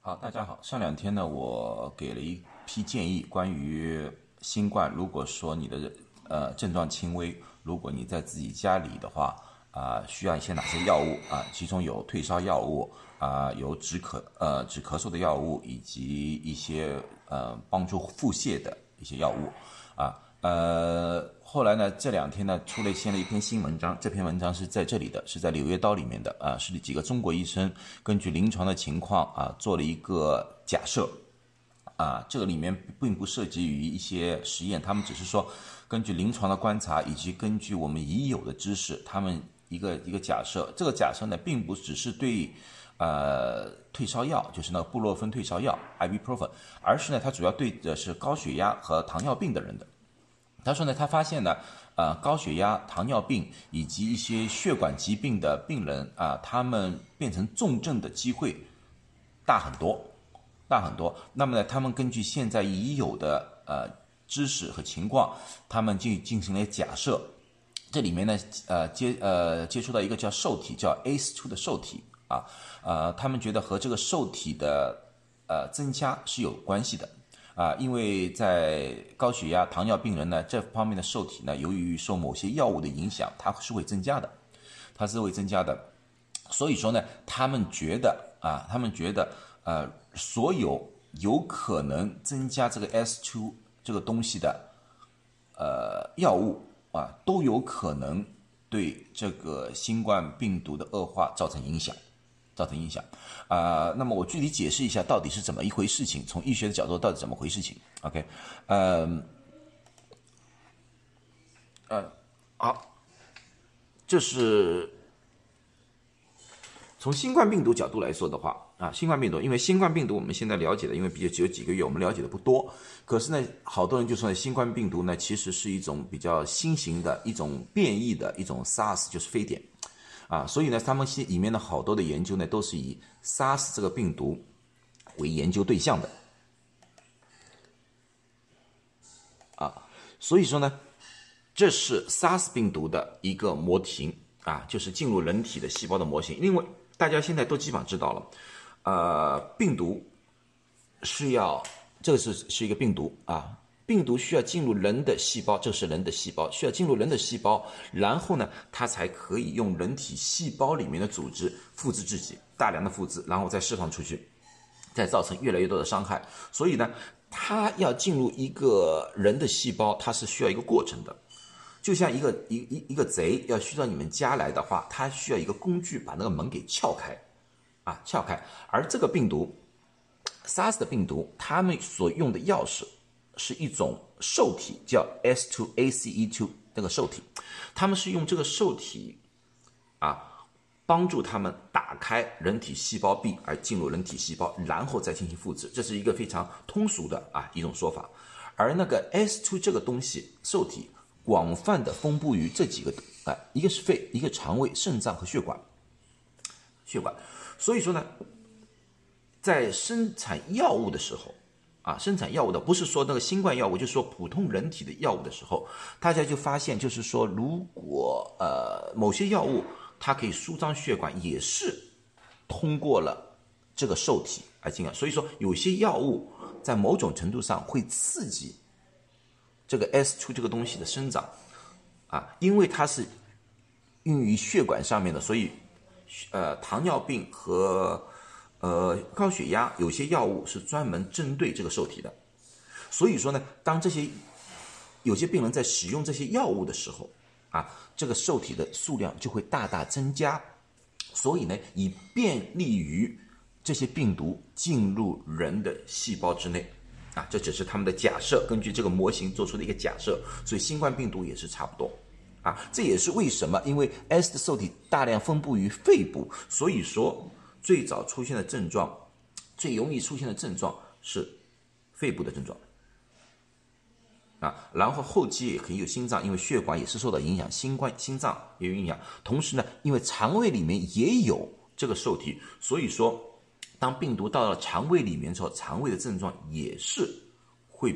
好，大家好。上两天呢，我给了一批建议，关于新冠。如果说你的呃症状轻微，如果你在自己家里的话，啊，需要一些哪些药物啊？其中有退烧药物啊，有止咳呃止咳嗽的药物，以及一些呃帮助腹泻的一些药物啊。呃，后来呢，这两天呢，出了现了一篇新文章。这篇文章是在这里的，是在《柳叶刀》里面的啊，是几个中国医生根据临床的情况啊，做了一个假设啊。这个里面并不涉及于一些实验，他们只是说根据临床的观察以及根据我们已有的知识，他们一个一个假设。这个假设呢，并不只是对呃退烧药，就是那个布洛芬退烧药 （ibuprofen），而是呢，它主要对的是高血压和糖尿病的人的。他说呢，他发现呢，呃，高血压、糖尿病以及一些血管疾病的病人啊，他们变成重症的机会大很多，大很多。那么呢，他们根据现在已有的呃知识和情况，他们就进行了假设。这里面呢，呃，接呃接触到一个叫受体，叫 ACE2 的受体啊，呃，他们觉得和这个受体的呃增加是有关系的。啊，因为在高血压、糖尿病人呢，这方面的受体呢，由于受某些药物的影响，它是会增加的，它是会增加的。所以说呢，他们觉得啊，他们觉得呃，所有有可能增加这个 S2 这个东西的呃药物啊，都有可能对这个新冠病毒的恶化造成影响。造成影响，啊，那么我具体解释一下到底是怎么一回事情，从医学的角度到底怎么回事情？OK，嗯，呃，好，这是从新冠病毒角度来说的话，啊，新冠病毒，因为新冠病毒我们现在了解的，因为比较只有几个月，我们了解的不多，可是呢，好多人就说新冠病毒呢，其实是一种比较新型的一种变异的一种 SARS，就是非典。啊，所以呢，他们现里面的好多的研究呢，都是以 SARS 这个病毒为研究对象的。啊，所以说呢，这是 SARS 病毒的一个模型啊，就是进入人体的细胞的模型。因为大家现在都基本上知道了，呃，病毒是要这个是是一个病毒啊。病毒需要进入人的细胞，这是人的细胞，需要进入人的细胞，然后呢，它才可以用人体细胞里面的组织复制自己，大量的复制，然后再释放出去，再造成越来越多的伤害。所以呢，它要进入一个人的细胞，它是需要一个过程的。就像一个一一一个贼要需到你们家来的话，他需要一个工具把那个门给撬开，啊，撬开。而这个病毒，SARS 的病毒，他们所用的钥匙。是一种受体，叫 S2ACE2 那个受体，他们是用这个受体啊，帮助他们打开人体细胞壁而进入人体细胞，然后再进行复制，这是一个非常通俗的啊一种说法。而那个 S two 这个东西受体广泛的分布于这几个啊，一个是肺，一个肠胃、肾脏和血管，血管。所以说呢，在生产药物的时候。啊，生产药物的不是说那个新冠药物，就是说普通人体的药物的时候，大家就发现，就是说，如果呃某些药物它可以舒张血管，也是通过了这个受体而进来。所以说，有些药物在某种程度上会刺激这个 S 出这个东西的生长啊，因为它是用于血管上面的，所以呃糖尿病和。呃，高血压有些药物是专门针对这个受体的，所以说呢，当这些有些病人在使用这些药物的时候，啊，这个受体的数量就会大大增加，所以呢，以便利于这些病毒进入人的细胞之内，啊，这只是他们的假设，根据这个模型做出的一个假设，所以新冠病毒也是差不多，啊，这也是为什么，因为 S 的受体大量分布于肺部，所以说。最早出现的症状，最容易出现的症状是肺部的症状啊，然后后期也可以有心脏，因为血管也是受到影响，新冠心脏也有影响。同时呢，因为肠胃里面也有这个受体，所以说当病毒到了肠胃里面之后，肠胃的症状也是会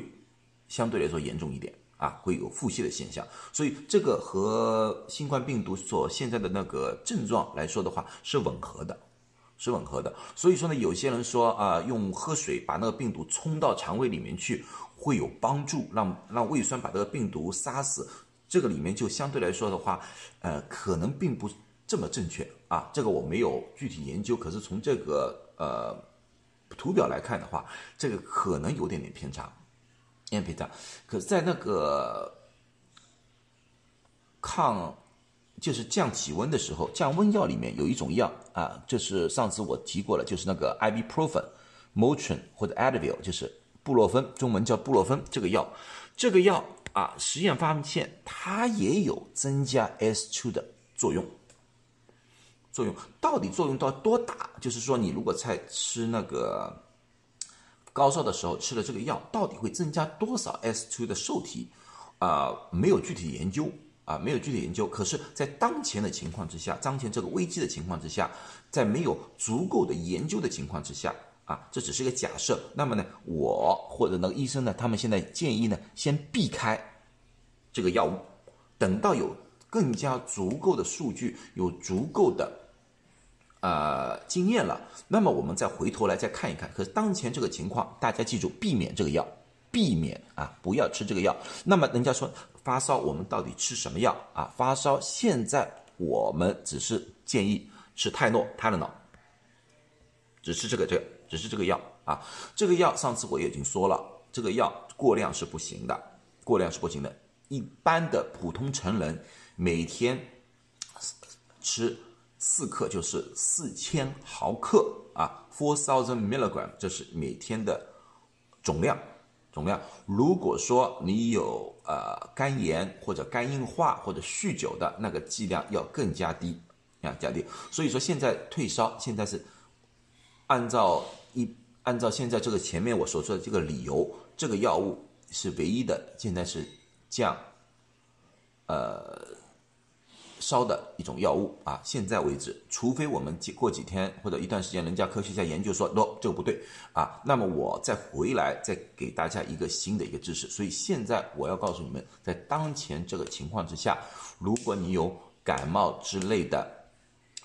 相对来说严重一点啊，会有腹泻的现象。所以这个和新冠病毒所现在的那个症状来说的话是吻合的。是吻合的。所以说呢，有些人说啊，用喝水把那个病毒冲到肠胃里面去会有帮助，让让胃酸把这个病毒杀死。这个里面就相对来说的话，呃，可能并不这么正确啊。这个我没有具体研究，可是从这个呃图表来看的话，这个可能有点点偏差，有点偏差。可是，在那个抗就是降体温的时候，降温药里面有一种药啊，就是上次我提过了，就是那个 ibuprofen、Motrin 或者 Advil，就是布洛芬，中文叫布洛芬这个药，这个药。啊，实验发现它也有增加 S2 的作用。作用到底作用到多大？就是说，你如果在吃那个高烧的时候吃了这个药，到底会增加多少 S2 的受体？啊，没有具体研究啊，没有具体研究。可是，在当前的情况之下，当前这个危机的情况之下，在没有足够的研究的情况之下。啊，这只是一个假设。那么呢，我或者那个医生呢，他们现在建议呢，先避开这个药物，等到有更加足够的数据，有足够的呃经验了，那么我们再回头来再看一看。可是当前这个情况，大家记住，避免这个药，避免啊，不要吃这个药。那么人家说发烧，我们到底吃什么药啊？发烧现在我们只是建议吃泰诺、泰勒脑，只吃这个这个。只是这个药啊，这个药上次我也已经说了，这个药过量是不行的，过量是不行的。一般的普通成人每天吃四克就是四千毫克啊，four thousand milligram，这是每天的总量总量。如果说你有呃肝炎或者肝硬化或者酗酒的那个剂量要更加低啊，加低。所以说现在退烧现在是按照。一按照现在这个前面我所说的这个理由，这个药物是唯一的，现在是降，呃，烧的一种药物啊。现在为止，除非我们过几天或者一段时间，人家科学家研究说，no，这个不对啊，那么我再回来再给大家一个新的一个知识。所以现在我要告诉你们，在当前这个情况之下，如果你有感冒之类的。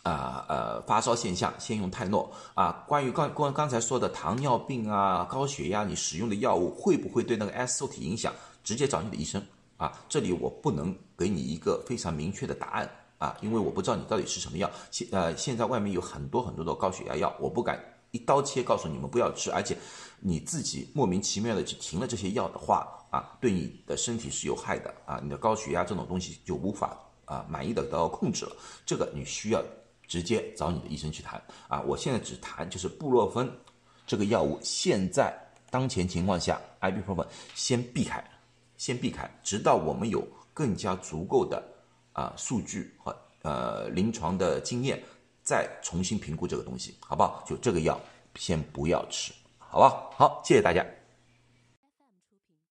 啊呃，发烧现象先用泰诺啊。关于刚刚刚才说的糖尿病啊、高血压，你使用的药物会不会对那个 S 受体影响？直接找你的医生啊。这里我不能给你一个非常明确的答案啊，因为我不知道你到底是什么药。现呃，现在外面有很多很多的高血压药，我不敢一刀切告诉你们不要吃，而且你自己莫名其妙的去停了这些药的话啊，对你的身体是有害的啊。你的高血压这种东西就无法啊满意的得到控制了，这个你需要。直接找你的医生去谈啊！我现在只谈就是布洛芬这个药物，现在当前情况下，ibuprofen 先避开，先避开，直到我们有更加足够的啊数据和呃临床的经验，再重新评估这个东西，好不好？就这个药先不要吃，好不好？好，谢谢大家。